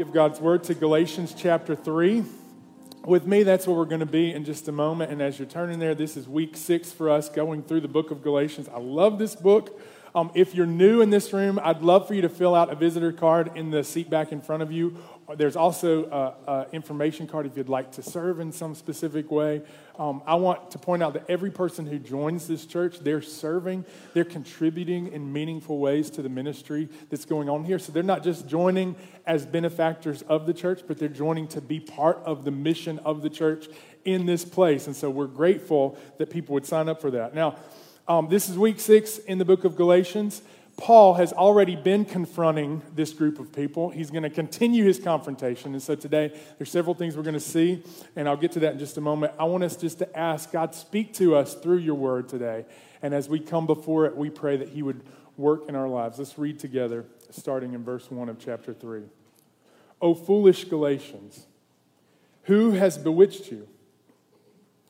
of God's Word to Galatians chapter 3. With me, that's where we're going to be in just a moment. And as you're turning there, this is week six for us going through the book of Galatians. I love this book. Um, if you're new in this room, I'd love for you to fill out a visitor card in the seat back in front of you. There's also an information card if you'd like to serve in some specific way. Um, I want to point out that every person who joins this church, they're serving, they're contributing in meaningful ways to the ministry that's going on here. So they're not just joining as benefactors of the church, but they're joining to be part of the mission of the church in this place. And so we're grateful that people would sign up for that. Now, um, this is week six in the book of Galatians. Paul has already been confronting this group of people. He's going to continue his confrontation. And so today, there's several things we're going to see, and I'll get to that in just a moment. I want us just to ask God, speak to us through your word today. And as we come before it, we pray that he would work in our lives. Let's read together, starting in verse 1 of chapter 3. O foolish Galatians, who has bewitched you?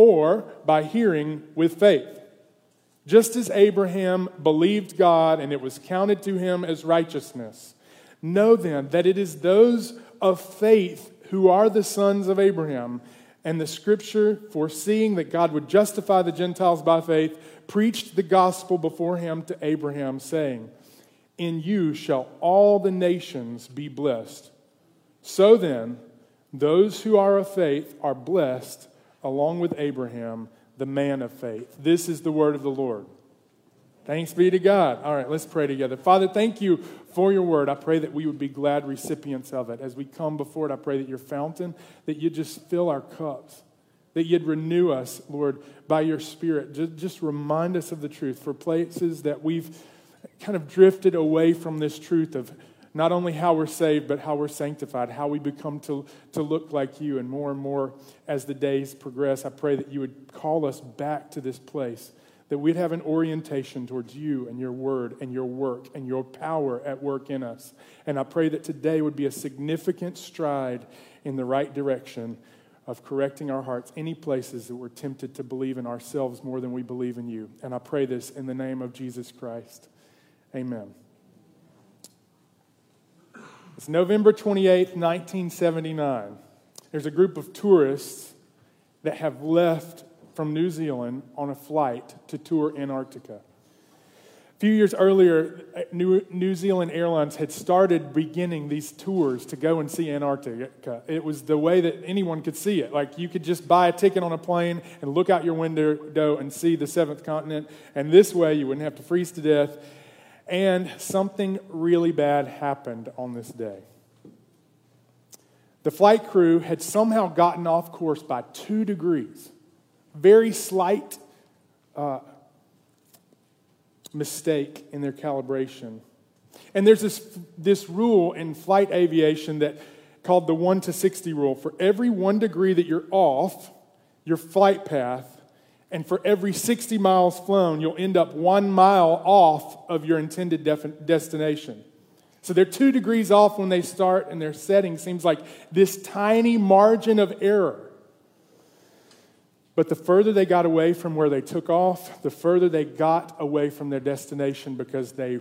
or by hearing with faith. Just as Abraham believed God and it was counted to him as righteousness, know then that it is those of faith who are the sons of Abraham. And the scripture, foreseeing that God would justify the Gentiles by faith, preached the gospel before him to Abraham, saying, In you shall all the nations be blessed. So then, those who are of faith are blessed along with Abraham, the man of faith. This is the word of the Lord. Thanks be to God. All right, let's pray together. Father, thank you for your word. I pray that we would be glad recipients of it. As we come before it, I pray that your fountain, that you just fill our cups, that you'd renew us, Lord, by your spirit. Just, just remind us of the truth for places that we've kind of drifted away from this truth of not only how we're saved, but how we're sanctified, how we become to, to look like you. And more and more as the days progress, I pray that you would call us back to this place, that we'd have an orientation towards you and your word and your work and your power at work in us. And I pray that today would be a significant stride in the right direction of correcting our hearts, any places that we're tempted to believe in ourselves more than we believe in you. And I pray this in the name of Jesus Christ. Amen. It's November 28, 1979. There's a group of tourists that have left from New Zealand on a flight to tour Antarctica. A few years earlier, New, Zealand Airlines had started beginning these tours to go and see Antarctica. It was the way that anyone could see it. Like you could just buy a ticket on a plane and look out your window and see the seventh continent. And this way, you wouldn't have to freeze to death and something really bad happened on this day. The flight crew had somehow gotten off course by two degrees. Very slight uh, mistake in their calibration. And there's this, this rule in flight aviation that called the 1 to 60 rule. For every one degree that you're off your flight path, and for every 60 miles flown, you'll end up one mile off of your intended def- destination. So they're two degrees off when they start, and their setting seems like this tiny margin of error. But the further they got away from where they took off, the further they got away from their destination because they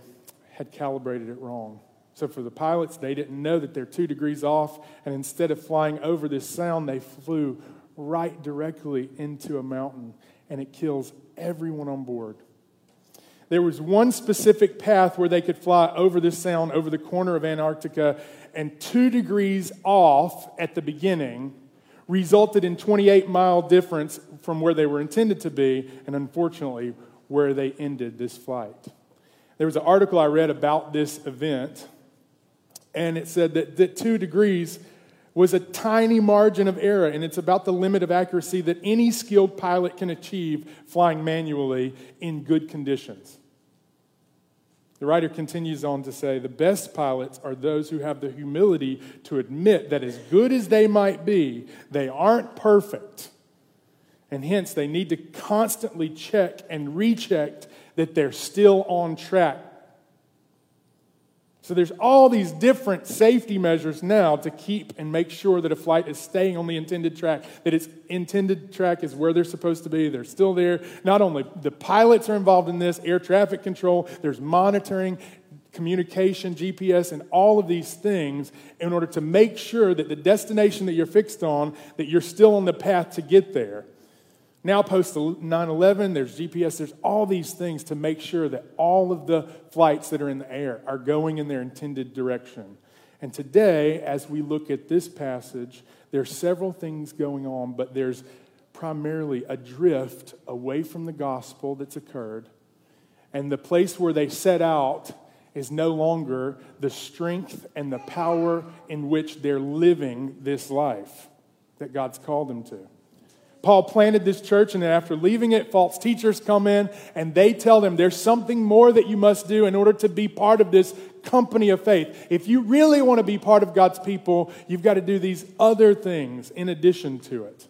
had calibrated it wrong. So for the pilots, they didn't know that they're two degrees off, and instead of flying over this sound, they flew right directly into a mountain and it kills everyone on board. There was one specific path where they could fly over this sound, over the corner of Antarctica, and two degrees off at the beginning resulted in 28 mile difference from where they were intended to be, and unfortunately, where they ended this flight. There was an article I read about this event, and it said that, that two degrees was a tiny margin of error, and it's about the limit of accuracy that any skilled pilot can achieve flying manually in good conditions. The writer continues on to say the best pilots are those who have the humility to admit that, as good as they might be, they aren't perfect. And hence, they need to constantly check and recheck that they're still on track. So, there's all these different safety measures now to keep and make sure that a flight is staying on the intended track, that its intended track is where they're supposed to be. They're still there. Not only the pilots are involved in this, air traffic control, there's monitoring, communication, GPS, and all of these things in order to make sure that the destination that you're fixed on, that you're still on the path to get there. Now, post 9 11, there's GPS, there's all these things to make sure that all of the flights that are in the air are going in their intended direction. And today, as we look at this passage, there's several things going on, but there's primarily a drift away from the gospel that's occurred. And the place where they set out is no longer the strength and the power in which they're living this life that God's called them to. Paul planted this church, and then after leaving it, false teachers come in and they tell them there's something more that you must do in order to be part of this company of faith. If you really want to be part of God's people, you've got to do these other things in addition to it.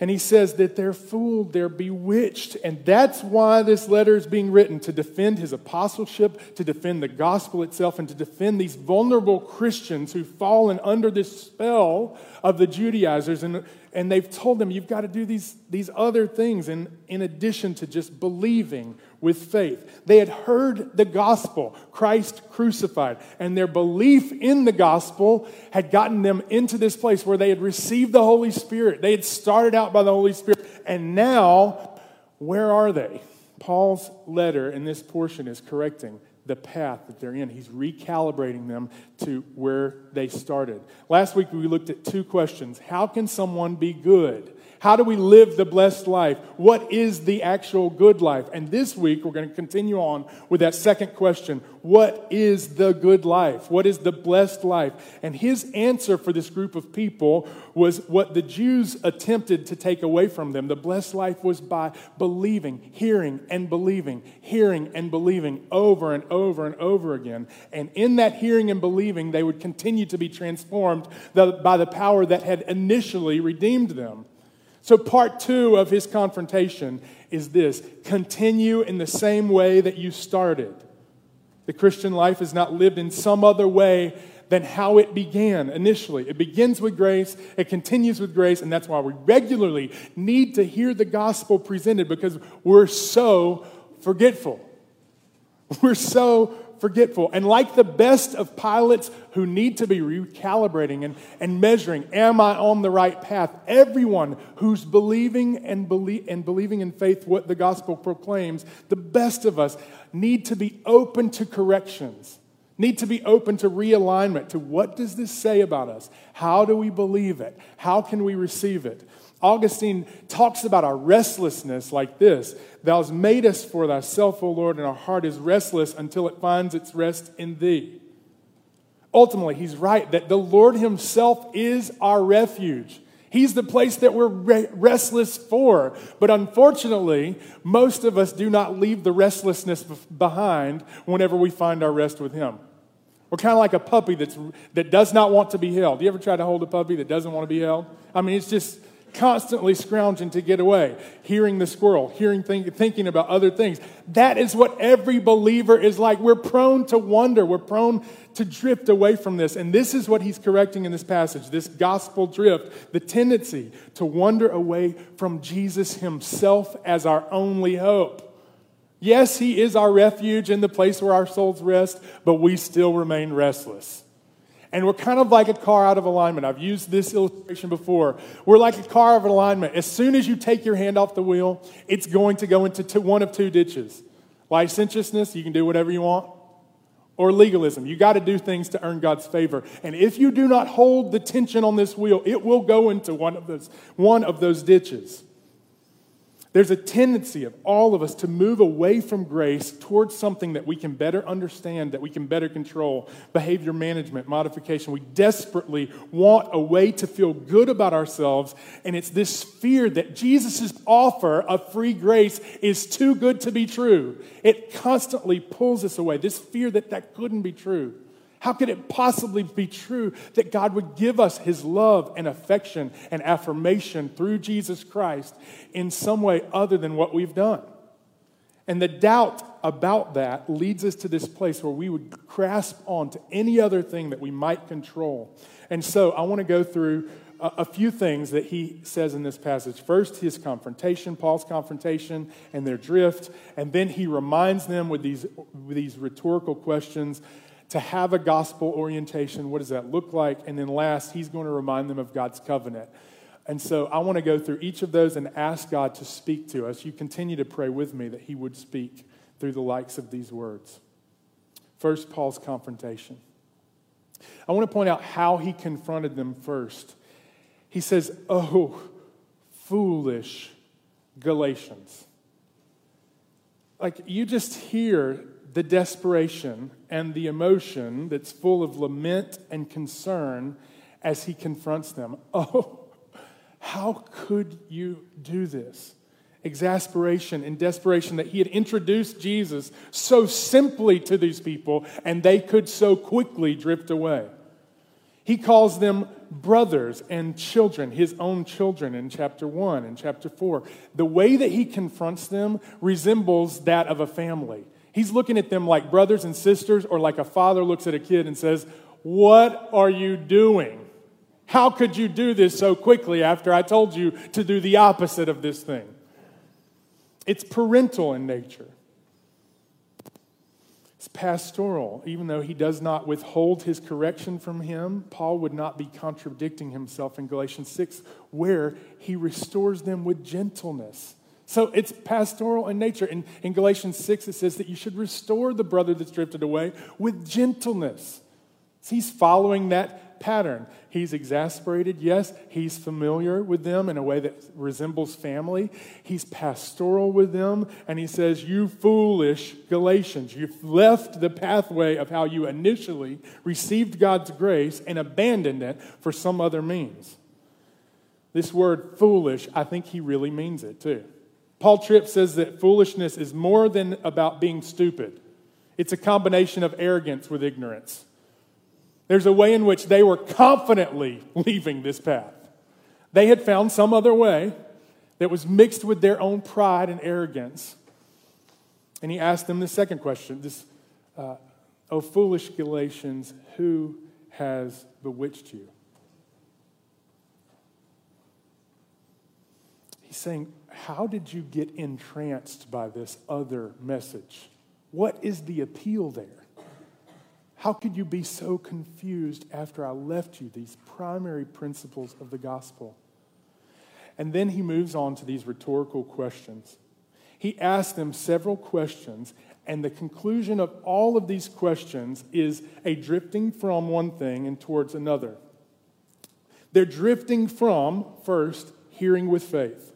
And he says that they're fooled, they're bewitched. And that's why this letter is being written to defend his apostleship, to defend the gospel itself, and to defend these vulnerable Christians who've fallen under this spell of the Judaizers. And, and they've told them, you've got to do these, these other things in, in addition to just believing with faith. They had heard the gospel, Christ crucified, and their belief in the gospel had gotten them into this place where they had received the Holy Spirit. They had started out by the Holy Spirit, and now, where are they? Paul's letter in this portion is correcting the path that they're in. He's recalibrating them to where they started. Last week, we looked at two questions How can someone be good? How do we live the blessed life? What is the actual good life? And this week, we're going to continue on with that second question What is the good life? What is the blessed life? And his answer for this group of people was what the Jews attempted to take away from them. The blessed life was by believing, hearing and believing, hearing and believing over and over and over again. And in that hearing and believing, they would continue to be transformed by the power that had initially redeemed them. So, part two of his confrontation is this continue in the same way that you started. The Christian life is not lived in some other way than how it began initially. It begins with grace, it continues with grace, and that's why we regularly need to hear the gospel presented because we're so forgetful. We're so forgetful. And like the best of pilots who need to be recalibrating and, and measuring, am I on the right path? Everyone who's believing and, belie- and believing in faith what the gospel proclaims, the best of us need to be open to corrections, need to be open to realignment, to what does this say about us? How do we believe it? How can we receive it? Augustine talks about our restlessness like this Thou hast made us for thyself, O Lord, and our heart is restless until it finds its rest in thee. Ultimately, he's right that the Lord himself is our refuge. He's the place that we're re- restless for. But unfortunately, most of us do not leave the restlessness behind whenever we find our rest with Him. We're kind of like a puppy that's, that does not want to be held. You ever try to hold a puppy that doesn't want to be held? I mean, it's just, constantly scrounging to get away, hearing the squirrel, hearing think, thinking about other things. That is what every believer is like. We're prone to wonder, we're prone to drift away from this. And this is what he's correcting in this passage this gospel drift, the tendency to wander away from Jesus himself as our only hope. Yes, he is our refuge and the place where our souls rest, but we still remain restless. And we're kind of like a car out of alignment. I've used this illustration before. We're like a car out of alignment. As soon as you take your hand off the wheel, it's going to go into two, one of two ditches licentiousness, you can do whatever you want, or legalism. You got to do things to earn God's favor. And if you do not hold the tension on this wheel, it will go into one of those, one of those ditches. There's a tendency of all of us to move away from grace towards something that we can better understand, that we can better control behavior management, modification. We desperately want a way to feel good about ourselves, and it's this fear that Jesus' offer of free grace is too good to be true. It constantly pulls us away. This fear that that couldn't be true. How could it possibly be true that God would give us his love and affection and affirmation through Jesus Christ in some way other than what we've done? And the doubt about that leads us to this place where we would grasp on to any other thing that we might control. And so I want to go through a, few things that he says in this passage. First, his confrontation, Paul's confrontation and their drift. And then he reminds them with these, with these rhetorical questions to have a gospel orientation. What does that look like? And then last, he's going to remind them of God's covenant. And so I want to go through each of those and ask God to speak to us. You continue to pray with me that he would speak through the likes of these words. First, Paul's confrontation. I want to point out how he confronted them first. He says, Oh, foolish Galatians. Like you just hear the desperation and the emotion that's full of lament and concern as he confronts them. Oh, how could you do this? Exasperation and desperation that he had introduced Jesus so simply to these people and they could so quickly drift away. He calls them brothers and children, his own children in chapter 1 and chapter 4. The way that he confronts them resembles that of a family. He's looking at them like brothers and sisters, or like a father looks at a kid and says, What are you doing? How could you do this so quickly after I told you to do the opposite of this thing? It's parental in nature. It's pastoral. Even though he does not withhold his correction from him, Paul would not be contradicting himself in Galatians 6, where he restores them with gentleness. So it's pastoral in nature. In, in Galatians 6, it says that you should restore the brother that's drifted away with gentleness. So he's following that pattern. He's exasperated, yes. He's familiar with them in a way that resembles family. He's pastoral with them, and he says, You foolish Galatians, you've left the pathway of how you initially received God's grace and abandoned it for some other means. This word foolish, I think he really means it too. Paul Tripp says that foolishness is more than about being stupid, it's a combination of arrogance with ignorance. There's a way in which they were confidently leaving this path. They had found some other way that was mixed with their own pride and arrogance. And he asked them the second question this, uh, O foolish Galatians, who has bewitched you? He's saying, how did you get entranced by this other message? What is the appeal there? How could you be so confused after I left you these primary principles of the gospel? And then he moves on to these rhetorical questions. He asks them several questions, and the conclusion of all of these questions is a drifting from one thing and towards another. They're drifting from, first, hearing with faith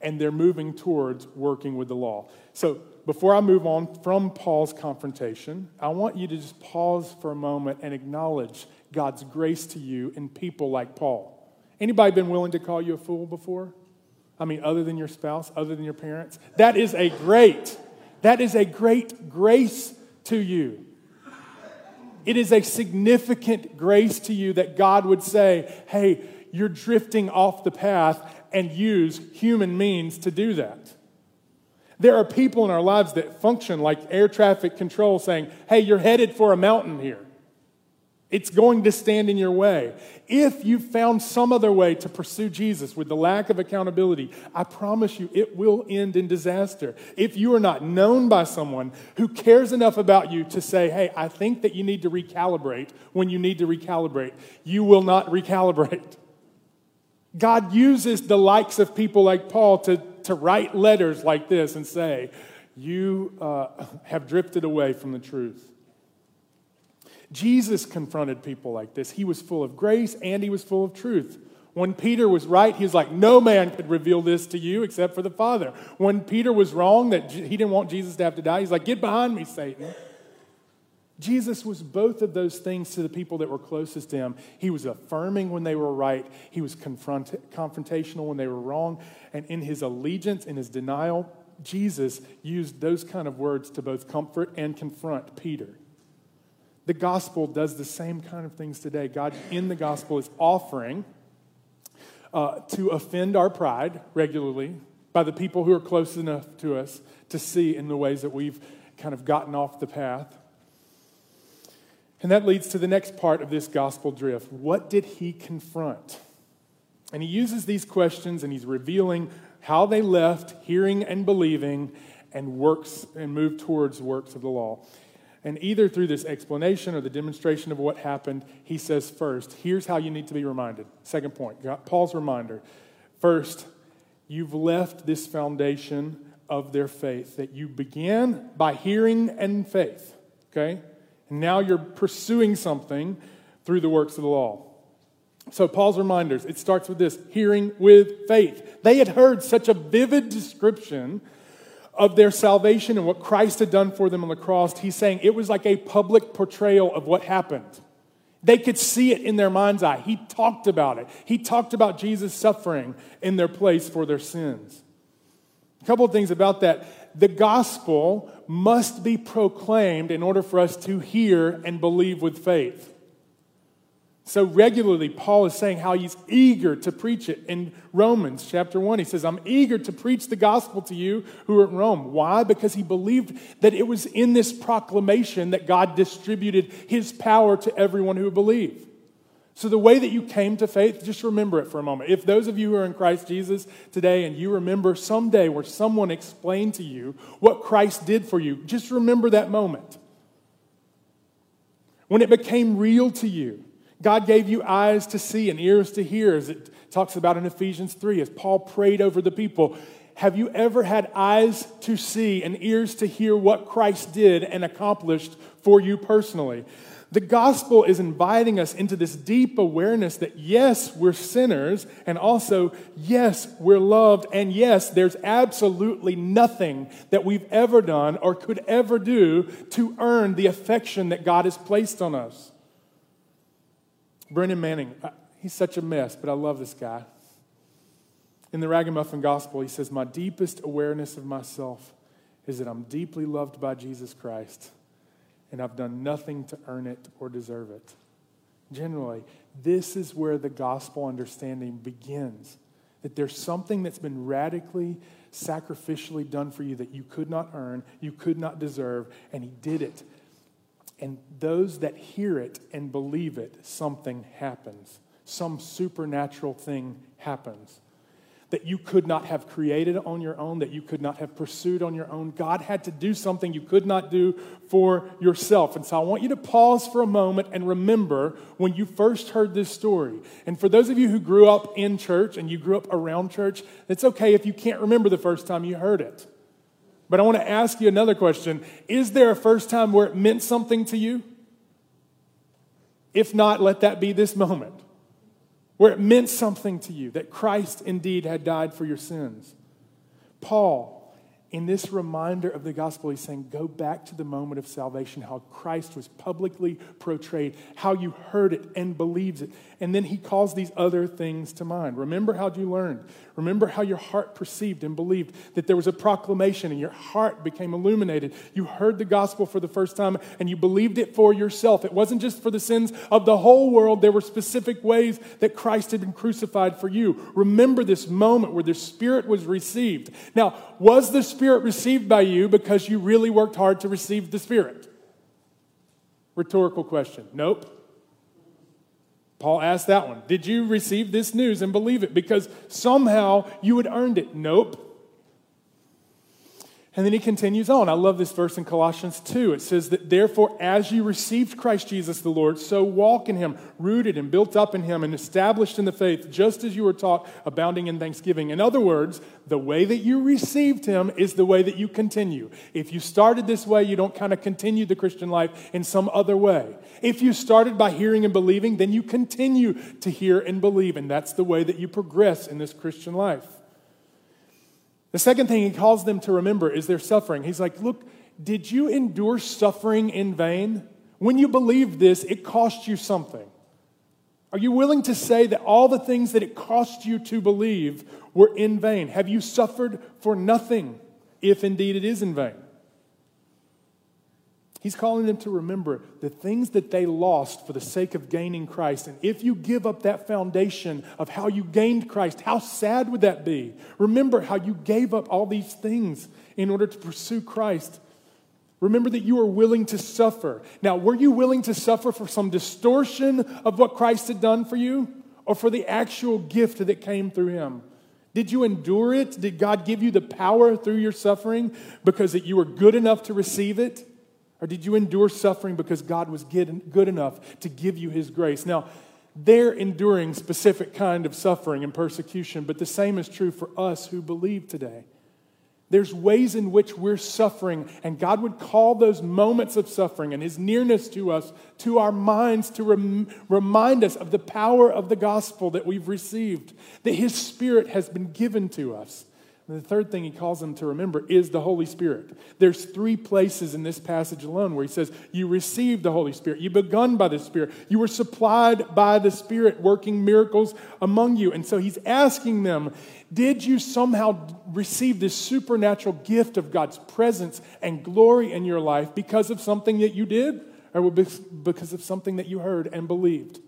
and they're moving towards working with the law. So, before I move on from Paul's confrontation, I want you to just pause for a moment and acknowledge God's grace to you in people like Paul. Anybody been willing to call you a fool before? I mean, other than your spouse, other than your parents? That is a great, that is a great grace to you. It is a significant grace to you that God would say, hey, you're drifting off the path and use human means to do that. There are people in our lives that function like air traffic control saying, hey, you're headed for a mountain here. It's going to stand in your way. If you've found some other way to pursue Jesus with the lack of accountability, I promise you it will end in disaster. If you are not known by someone who cares enough about you to say, hey, I think that you need to recalibrate when you need to recalibrate, you will not recalibrate. God uses the likes of people like Paul to, to write letters like this and say, You uh, have drifted away from the truth. Jesus confronted people like this. He was full of grace and he was full of truth. When Peter was right, he was like, No man could reveal this to you except for the Father. When Peter was wrong, that he didn't want Jesus to have to die, he's like, Get behind me, Satan. Jesus was both of those things to the people that were closest to him. He was affirming when they were right, he was confront- confrontational when they were wrong. And in his allegiance, in his denial, Jesus used those kind of words to both comfort and confront Peter. The gospel does the same kind of things today. God, in the gospel, is offering uh, to offend our pride regularly by the people who are close enough to us to see in the ways that we've kind of gotten off the path. And that leads to the next part of this gospel drift. What did he confront? And he uses these questions and he's revealing how they left hearing and believing and works and moved towards works of the law. And either through this explanation or the demonstration of what happened, he says first, here's how you need to be reminded. Second point, Paul's reminder. First, you've left this foundation of their faith that you began by hearing and faith, okay? And now you're pursuing something through the works of the law. So, Paul's reminders, it starts with this hearing with faith. They had heard such a vivid description of their salvation and what Christ had done for them on the cross. He's saying it was like a public portrayal of what happened. They could see it in their mind's eye. He talked about it. He talked about Jesus suffering in their place for their sins. A couple of things about that. The gospel must be proclaimed in order for us to hear and believe with faith. So regularly, Paul is saying how he's eager to preach it. In Romans chapter 1, he says, I'm eager to preach the gospel to you who are in Rome. Why? Because he believed that it was in this proclamation that God distributed his power to everyone who believed. So, the way that you came to faith, just remember it for a moment. If those of you who are in Christ Jesus today and you remember someday where someone explained to you what Christ did for you, just remember that moment. When it became real to you God gave you eyes to see and ears to hear, as it talks about in Ephesians 3, as Paul prayed over the people. Have you ever had eyes to see and ears to hear what Christ did and accomplished for you personally? The gospel is inviting us into this deep awareness that yes, we're sinners, and also, yes, we're loved, and yes, there's absolutely nothing that we've ever done or could ever do to earn the affection that God has placed on us. Brennan Manning, uh, he's such a mess, but I love this guy. In the Ragamuffin Gospel, he says, My deepest awareness of myself is that I'm deeply loved by Jesus Christ, and I've done nothing to earn it or deserve it. Generally, this is where the gospel understanding begins that there's something that's been radically, sacrificially done for you that you could not earn, you could not deserve, and He did it and those that hear it and believe it, something happens. Some supernatural thing happens that you could not have created on your own, that you could not have pursued on your own. God had to do something you could not do for yourself. And so I want you to pause for a moment and remember when you first heard this story. And for those of you who grew up in church and you grew up around church, it's okay if you can't remember the first time you heard it. But I want to ask you another question Is there a first time where it meant something to you? If not, let that be this moment where it meant something to you that Christ indeed had died for your sins. Paul, in this reminder of the gospel, he's saying, go back to the moment of salvation, how Christ was publicly portrayed, how you heard it and believed it. And then he calls these other things to mind. Remember how you learned. Remember how your heart perceived and believed that there was a proclamation and your heart became illuminated. You heard the gospel for the first time and you believed it for yourself. It wasn't just for the sins of the whole world, there were specific ways that Christ had been crucified for you. Remember this moment where the Spirit was received. Now, was the Spirit received by you because you really worked hard to receive the Spirit? Rhetorical question. Nope. Paul asked that one. Did you receive this news and believe it because somehow you had earned it? Nope. And then he continues on. I love this verse in Colossians 2. It says that, therefore, as you received Christ Jesus the Lord, so walk in him, rooted and built up in him, and established in the faith, just as you were taught, abounding in thanksgiving. In other words, the way that you received him is the way that you continue. If you started this way, you don't kind of continue the Christian life in some other way. If you started by hearing and believing, then you continue to hear and believe, and that's the way that you progress in this Christian life. The second thing he calls them to remember is their suffering. He's like, Look, did you endure suffering in vain? When you believed this, it cost you something. Are you willing to say that all the things that it cost you to believe were in vain? Have you suffered for nothing, if indeed it is in vain? He's calling them to remember the things that they lost for the sake of gaining Christ. And if you give up that foundation of how you gained Christ, how sad would that be? Remember how you gave up all these things in order to pursue Christ. Remember that you are willing to suffer. Now, were you willing to suffer for some distortion of what Christ had done for you or for the actual gift that came through him? Did you endure it? Did God give you the power through your suffering because that you were good enough to receive it? Or did you endure suffering because God was good enough to give you his grace? Now, they're enduring specific kind of suffering and persecution, but the same is true for us who believe today. There's ways in which we're suffering, and God would call those moments of suffering and His nearness to us, to our minds, to rem- remind us of the power of the gospel that we've received, that His Spirit has been given to us. And the third thing he calls them to remember is the Holy Spirit. There's three places in this passage alone where he says, You received the Holy Spirit. You begun by the Spirit. You were supplied by the Spirit, working miracles among you. And so he's asking them, Did you somehow receive this supernatural gift of God's presence and glory in your life because of something that you did? Or because of something that you heard and believed?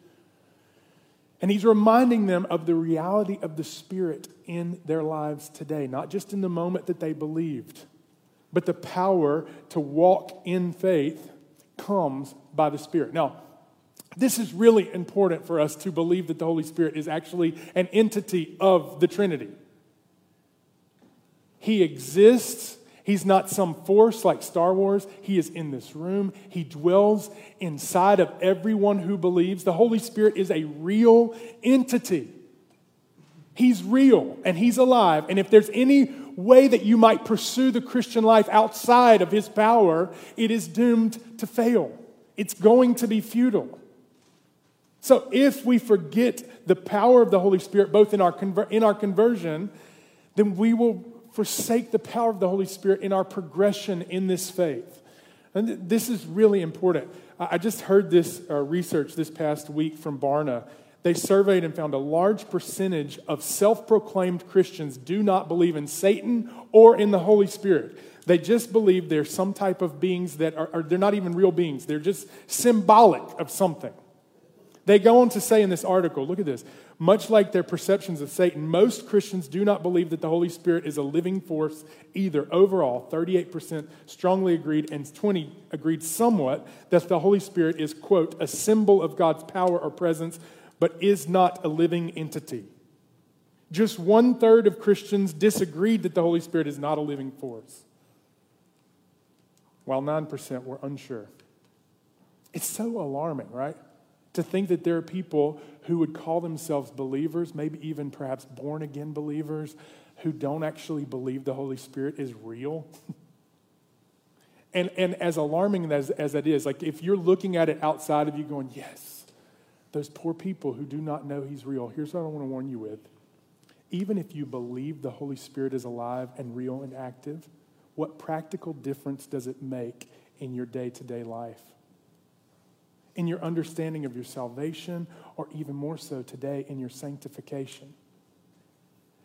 And he's reminding them of the reality of the Spirit in their lives today, not just in the moment that they believed, but the power to walk in faith comes by the Spirit. Now, this is really important for us to believe that the Holy Spirit is actually an entity of the Trinity. He exists He's not some force like Star Wars. He is in this room. He dwells inside of everyone who believes. The Holy Spirit is a real entity. He's real and He's alive. And if there's any way that you might pursue the Christian life outside of His power, it is doomed to fail. It's going to be futile. So if we forget the power of the Holy Spirit, both in our, conver- in our conversion, then we will forsake the power of the Holy Spirit in our progression in this faith. And this is really important. I just heard this uh, research this past week from Barna. They surveyed and found a large percentage of self proclaimed Christians do not believe in Satan or in the Holy Spirit. They just believe they're some type of beings that are, are they're not even real beings, they're just symbolic of something. They go on to say in this article, look at this. Much like their perceptions of Satan, most Christians do not believe that the Holy Spirit is a living force either. Overall, 38% strongly agreed and 20 agreed somewhat that the Holy Spirit is, quote, a symbol of God's power or presence, but is not a living entity. Just one third of Christians disagreed that the Holy Spirit is not a living force, while 9% were unsure. It's so alarming, right? To think that there are people who would call themselves believers, maybe even perhaps born again believers, who don't actually believe the Holy Spirit is real. and, and as alarming as, as that is, like if you're looking at it outside of you going, yes, those poor people who do not know He's real, here's what I want to warn you with. Even if you believe the Holy Spirit is alive and real and active, what practical difference does it make in your day to day life? In your understanding of your salvation, or even more so today in your sanctification.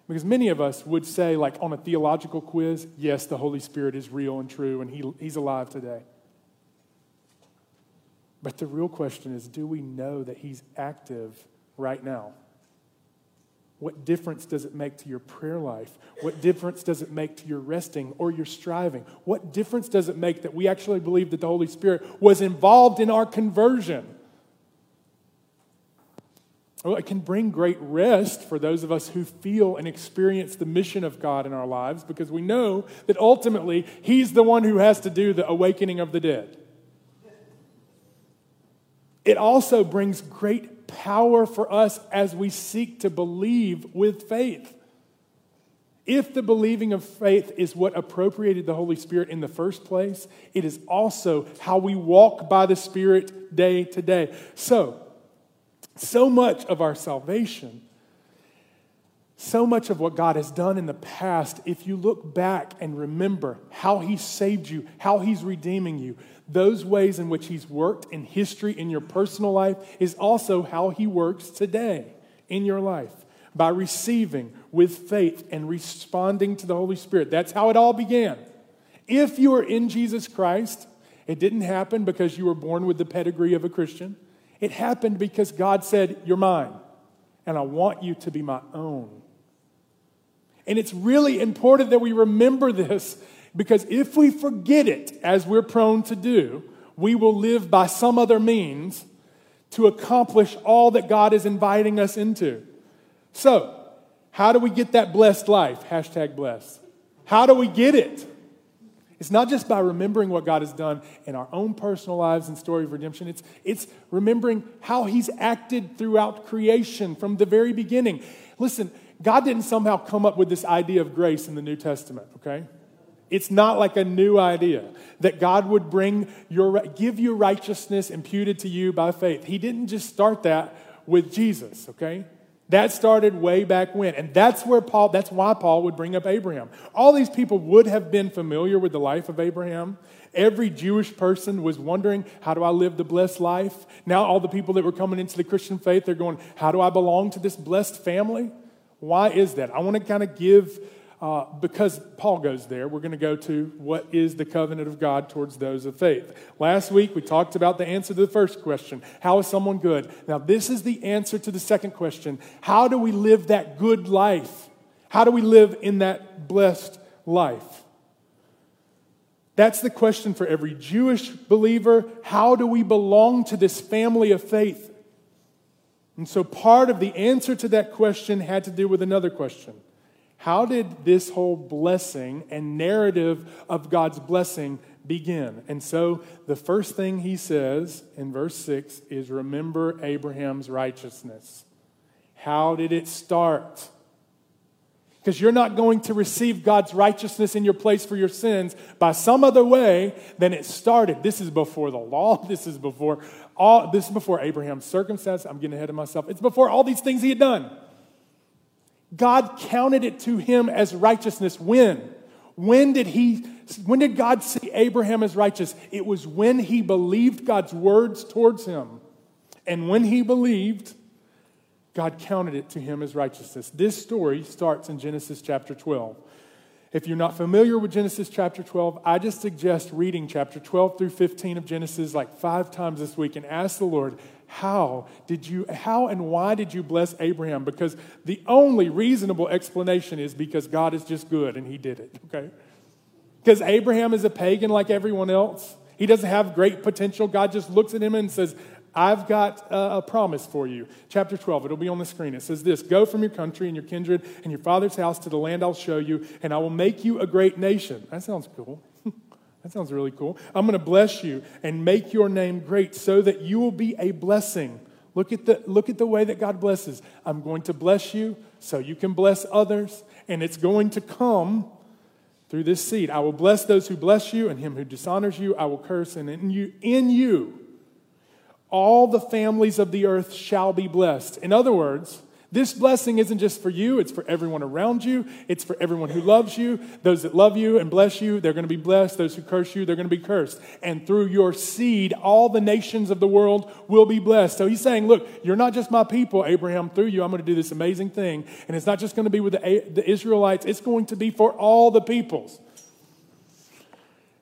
Because many of us would say, like on a theological quiz, yes, the Holy Spirit is real and true, and he, He's alive today. But the real question is do we know that He's active right now? What difference does it make to your prayer life? What difference does it make to your resting or your striving? What difference does it make that we actually believe that the Holy Spirit was involved in our conversion? Well, it can bring great rest for those of us who feel and experience the mission of God in our lives because we know that ultimately He's the one who has to do the awakening of the dead. It also brings great power for us as we seek to believe with faith. If the believing of faith is what appropriated the Holy Spirit in the first place, it is also how we walk by the Spirit day to day. So, so much of our salvation, so much of what God has done in the past, if you look back and remember how He saved you, how He's redeeming you, those ways in which He's worked in history in your personal life is also how He works today in your life by receiving with faith and responding to the Holy Spirit. That's how it all began. If you are in Jesus Christ, it didn't happen because you were born with the pedigree of a Christian. It happened because God said, You're mine, and I want you to be my own. And it's really important that we remember this because if we forget it, as we're prone to do, we will live by some other means to accomplish all that God is inviting us into. So, how do we get that blessed life? Hashtag blessed. How do we get it? It's not just by remembering what God has done in our own personal lives and story of redemption. It's, it's remembering how He's acted throughout creation from the very beginning. Listen, God didn't somehow come up with this idea of grace in the New Testament, okay? It's not like a new idea that God would bring your, give you righteousness imputed to you by faith. He didn't just start that with Jesus, okay? That started way back when. And that's where Paul, that's why Paul would bring up Abraham. All these people would have been familiar with the life of Abraham. Every Jewish person was wondering, how do I live the blessed life? Now, all the people that were coming into the Christian faith, they're going, how do I belong to this blessed family? Why is that? I want to kind of give uh, because Paul goes there, we're going to go to what is the covenant of God towards those of faith. Last week, we talked about the answer to the first question How is someone good? Now, this is the answer to the second question How do we live that good life? How do we live in that blessed life? That's the question for every Jewish believer. How do we belong to this family of faith? And so, part of the answer to that question had to do with another question how did this whole blessing and narrative of God's blessing begin? And so the first thing he says in verse 6 is remember Abraham's righteousness. How did it start? Because you're not going to receive God's righteousness in your place for your sins by some other way than it started. This is before the law. This is before all this is before Abraham's circumstance. I'm getting ahead of myself. It's before all these things he had done. God counted it to him as righteousness. When? When did he when did God see Abraham as righteous? It was when he believed God's words towards him. And when he believed, God counted it to him as righteousness. This story starts in Genesis chapter 12. If you're not familiar with Genesis chapter 12, I just suggest reading chapter 12 through 15 of Genesis like five times this week and ask the Lord, how did you how and why did you bless Abraham? Because the only reasonable explanation is because God is just good and he did it, okay? Because Abraham is a pagan like everyone else. He doesn't have great potential. God just looks at him and says, I've got a, promise for you. Chapter 12, it'll be on the screen. It says this Go from your country and your kindred and your father's house to the land I'll show you, and I will make you a great nation. That sounds cool. That sounds really cool. I'm going to bless you and make your name great so that you will be a blessing. Look at the, look at the way that God blesses. I'm going to bless you so you can bless others, and it's going to come through this seed. I will bless those who bless you, and him who dishonors you, I will curse, and in you, in you all the families of the earth shall be blessed. In other words, this blessing isn't just for you, it's for everyone around you. It's for everyone who loves you. Those that love you and bless you, they're going to be blessed. Those who curse you, they're going to be cursed. And through your seed, all the nations of the world will be blessed. So he's saying, Look, you're not just my people, Abraham. Through you, I'm going to do this amazing thing. And it's not just going to be with the, Israelites, it's going to be for all the peoples.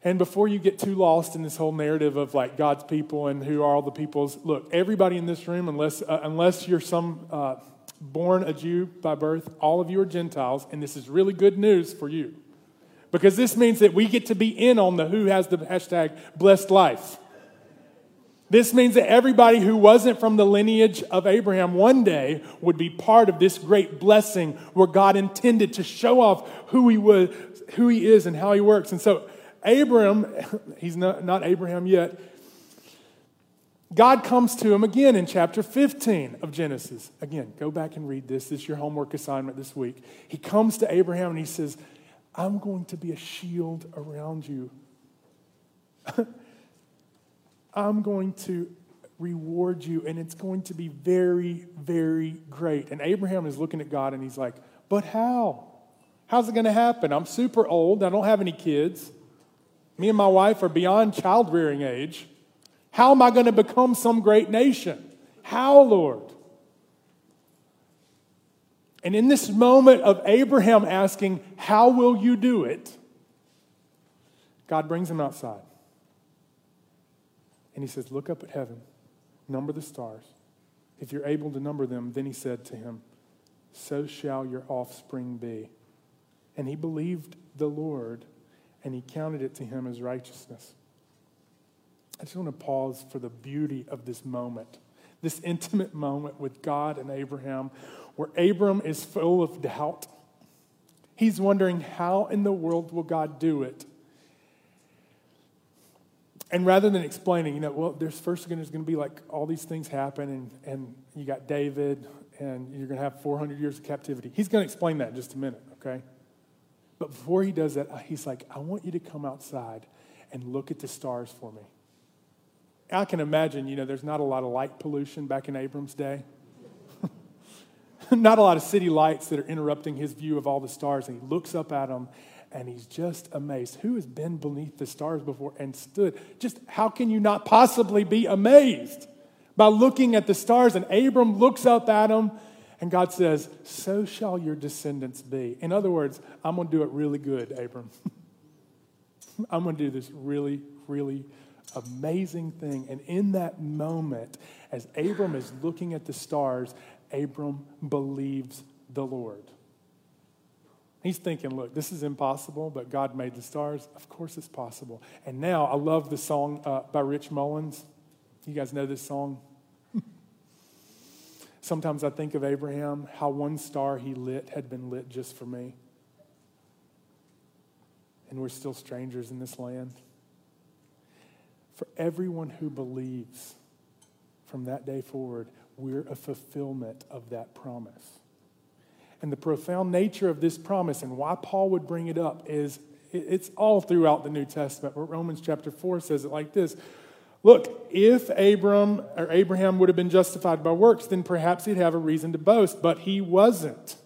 And before you get too lost in this whole narrative of like God's people and who are all the peoples, look, everybody in this room, unless, uh, unless you're some. Uh, born a Jew by birth, all of you are Gentiles, and this is really good news for you. Because this means that we get to be in on the who has the hashtag blessed life. This means that everybody who wasn't from the lineage of Abraham one day would be part of this great blessing where God intended to show off who he was, who he is and how he works. And so Abram, he's not, not Abraham yet, God comes to him again in chapter 15 of Genesis. Again, go back and read this. This is your homework assignment this week. He comes to Abraham and he says, I'm going to be a shield around you. I'm going to reward you, and it's going to be very, very great. And Abraham is looking at God and he's like, But how? How's it going to happen? I'm super old. I don't have any kids. Me and my wife are beyond child rearing age. How am I going to become some great nation? How, Lord? And in this moment of Abraham asking, How will you do it? God brings him outside. And he says, Look up at heaven, number the stars. If you're able to number them, then he said to him, So shall your offspring be. And he believed the Lord, and he counted it to him as righteousness. I just want to pause for the beauty of this moment, this intimate moment with God and Abraham, where Abram is full of doubt. He's wondering, how in the world will God do it? And rather than explaining, you know, well, there's first going to be like all these things happen, and, and you got David, and you're going to have 400 years of captivity. He's going to explain that in just a minute, okay? But before he does that, he's like, I want you to come outside and look at the stars for me. I can imagine, you know, there's not a lot of light pollution back in Abram's day. not a lot of city lights that are interrupting his view of all the stars. And he looks up at them and he's just amazed. Who has been beneath the stars before and stood? Just how can you not possibly be amazed by looking at the stars? And Abram looks up at them and God says, So shall your descendants be. In other words, I'm going to do it really good, Abram. I'm going to do this really, really amazing thing. And in that moment, as Abram is looking at the stars, Abram believes the Lord. He's thinking, look, this is impossible, but God made the stars. Of course it's possible. And now I love the song uh, by Rich Mullins. You guys know this song? Sometimes I think of Abraham, how one star he lit had been lit just for me. And we're still strangers in this land for everyone who believes from that day forward, we're a fulfillment of that promise. And the profound nature of this promise and why Paul would bring it up is it's all throughout the New Testament. But Romans chapter 4 says it like this Look, if Abram or Abraham would have been justified by works, then perhaps he'd have a reason to boast, but he wasn't.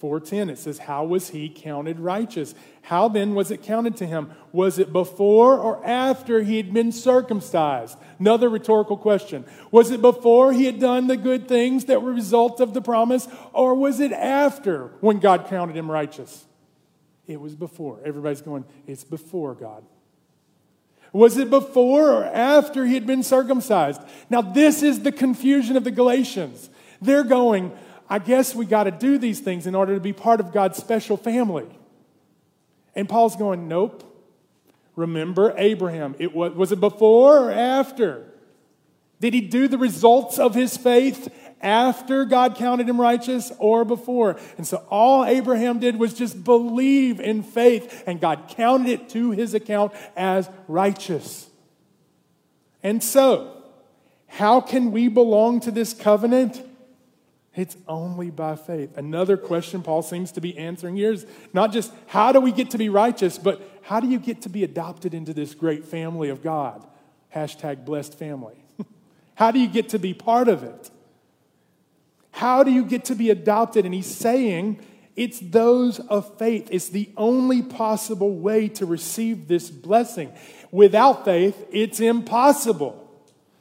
4:10 it says how was he counted righteous? How then was it counted to him? Was it before or after he had been circumcised? Another rhetorical question. Was it before he had done the good things that were result of the promise or was it after when god counted him righteous? It was before. Everybody's going it's before god. Was it before or after he had been circumcised? Now this is the confusion of the galatians. They're going I guess we got to do these things in order to be part of God's special family. And Paul's going, nope. Remember Abraham. It was, was it before or after? Did he do the results of his faith after God counted him righteous or before? And so all Abraham did was just believe in faith, and God counted it to his account as righteous. And so, how can we belong to this covenant? It's only by faith. Another question Paul seems to be answering here is not just how do we get to be righteous, but how do you get to be adopted into this great family of God? Hashtag blessed family. how do you get to be part of it? How do you get to be adopted? And he's saying it's those of faith. It's the only possible way to receive this blessing. Without faith, it's impossible.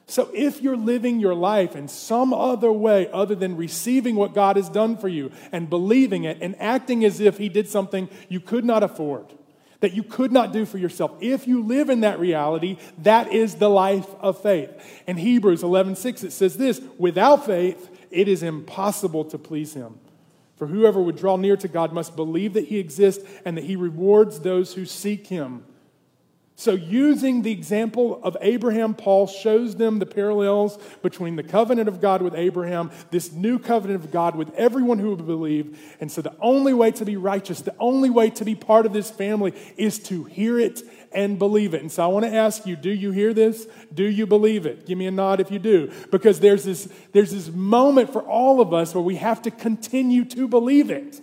So, if you're living your life in some other way other than receiving what God has done for you and believing it and acting as if He did something you could not afford, that you could not do for yourself, if you live in that reality, that is the life of faith. In Hebrews 11 6, it says this without faith, it is impossible to please Him. For whoever would draw near to God must believe that He exists and that He rewards those who seek Him. So, using the example of Abraham, Paul shows them the parallels between the covenant of God with Abraham, this new covenant of God with everyone who will believe. And so, the only way to be righteous, the only way to be part of this family is to hear it and believe it. And so, I want to ask you do you hear this? Do you believe it? Give me a nod if you do. Because there's this, there's this moment for all of us where we have to continue to believe it.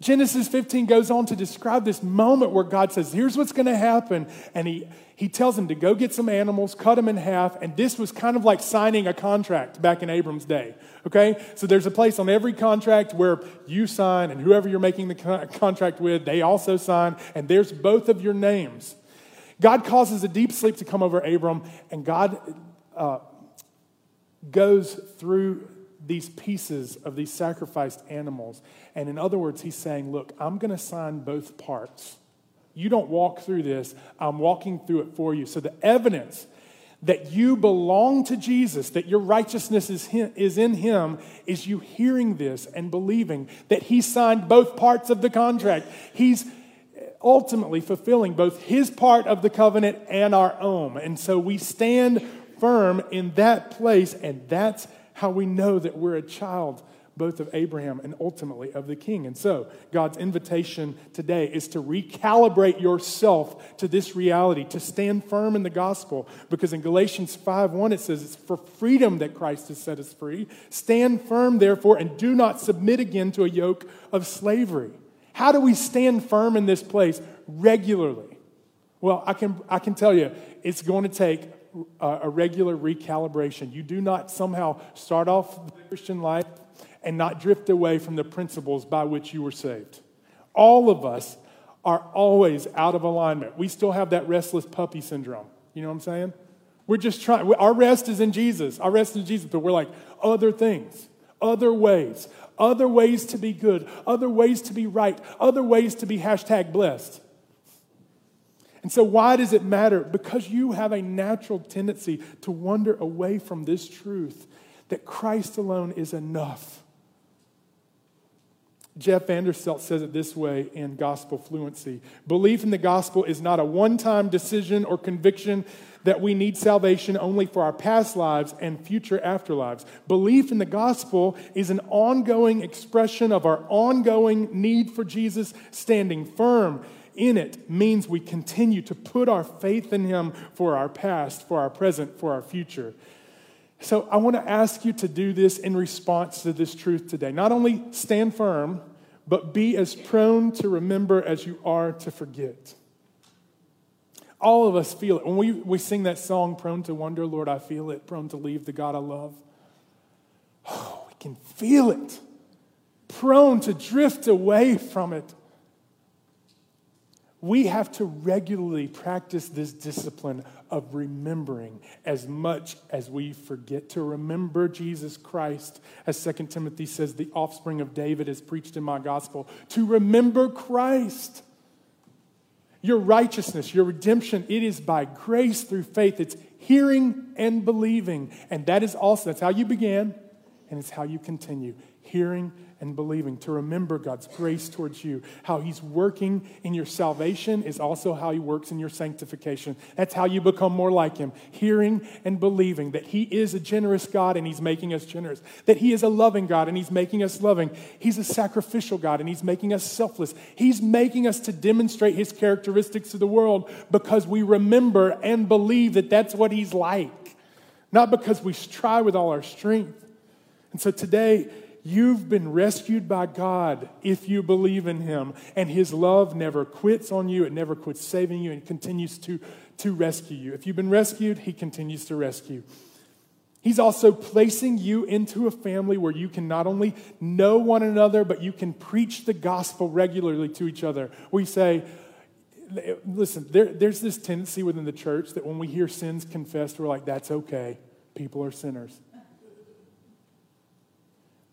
Genesis 15 goes on to describe this moment where God says, Here's what's going to happen. And he, he tells him to go get some animals, cut them in half. And this was kind of like signing a contract back in Abram's day. Okay? So there's a place on every contract where you sign, and whoever you're making the contract with, they also sign. And there's both of your names. God causes a deep sleep to come over Abram, and God uh, goes through these pieces of these sacrificed animals. And in other words, he's saying, Look, I'm going to sign both parts. You don't walk through this, I'm walking through it for you. So the evidence that you belong to Jesus, that your righteousness is, him, is in Him, is you hearing this and believing that He signed both parts of the contract. He's ultimately fulfilling both His part of the covenant and our own. And so we stand firm in that place, and that's how we know that we're a child both of Abraham and ultimately of the king. And so, God's invitation today is to recalibrate yourself to this reality, to stand firm in the gospel. Because in Galatians 5 1, it says, It's for freedom that Christ has set us free. Stand firm, therefore, and do not submit again to a yoke of slavery. How do we stand firm in this place regularly? Well, I can, I can tell you, it's going to take a regular recalibration. You do not somehow start off the Christian life and not drift away from the principles by which you were saved. All of us are always out of alignment. We still have that restless puppy syndrome. You know what I'm saying? We're just trying, our rest is in Jesus. Our rest is in Jesus, but we're like, other things, other ways, other ways to be good, other ways to be right, other ways to be hashtag blessed. And so, why does it matter? Because you have a natural tendency to wander away from this truth that Christ alone is enough. Jeff Vanderstelt says it this way in Gospel Fluency Belief in the gospel is not a one time decision or conviction that we need salvation only for our past lives and future afterlives. Belief in the gospel is an ongoing expression of our ongoing need for Jesus, standing firm in it means we continue to put our faith in Him for our past, for our present, for our future. So I want to ask you to do this in response to this truth today. Not only stand firm, but be as prone to remember as you are to forget. All of us feel it. When we, we sing that song, Prone to Wonder, Lord, I feel it, prone to leave the God I love. Oh, we can feel it. Prone to drift away from it we have to regularly practice this discipline of remembering as much as we forget to remember Jesus Christ. As 2 Timothy says, the offspring of David is preached in my gospel. To remember Christ. Your righteousness, your redemption, it is by grace through faith. It's hearing and believing. And that is also, that's how you began, and it's how you continue. Hearing and believing, to remember God's grace towards you. How He's working in your salvation is also how He works in your sanctification. That's how you become more like Him. Hearing and believing that He is a generous God and He's making us generous, that He is a loving God and He's making us loving. He's a sacrificial God and He's making us selfless. He's making us to demonstrate His characteristics to the world because we remember and believe that that's what He's like, not because we try with all our strength. And so today, You've been rescued by God if you believe in Him. And His love never quits on you, it never quits saving you, and continues to, to rescue you. If you've been rescued, He continues to rescue. He's also placing you into a family where you can not only know one another, but you can preach the gospel regularly to each other. We say, listen, there, there's this tendency within the church that when we hear sins confessed, we're like, that's okay. People are sinners.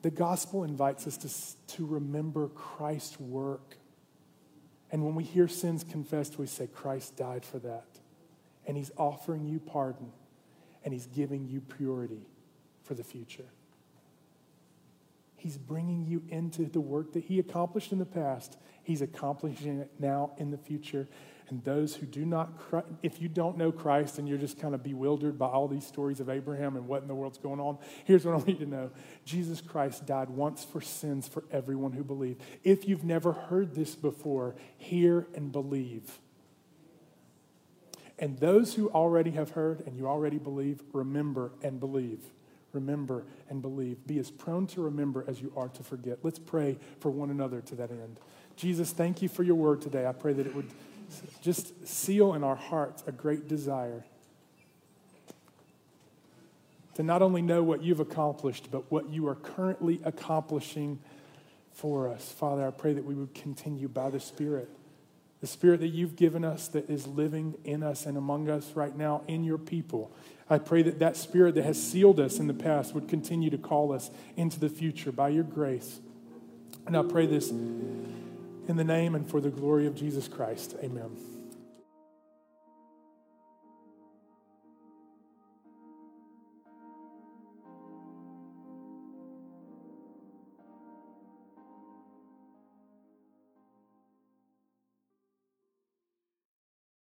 The gospel invites us to, to remember Christ's work. And when we hear sins confessed, we say, Christ died for that. And he's offering you pardon, and he's giving you purity for the future. He's bringing you into the work that He accomplished in the past. He's accomplishing it now in the future. And those who do not, if you don't know Christ and you're just kind of bewildered by all these stories of Abraham and what in the world's going on, here's what I want you to know Jesus Christ died once for sins for everyone who believed. If you've never heard this before, hear and believe. And those who already have heard and you already believe, remember and believe. Remember and believe. Be as prone to remember as you are to forget. Let's pray for one another to that end. Jesus, thank you for your word today. I pray that it would just seal in our hearts a great desire to not only know what you've accomplished, but what you are currently accomplishing for us. Father, I pray that we would continue by the Spirit, the Spirit that you've given us that is living in us and among us right now in your people. I pray that that Spirit that has sealed us in the past would continue to call us into the future by your grace. And I pray this in the name and for the glory of Jesus Christ. Amen.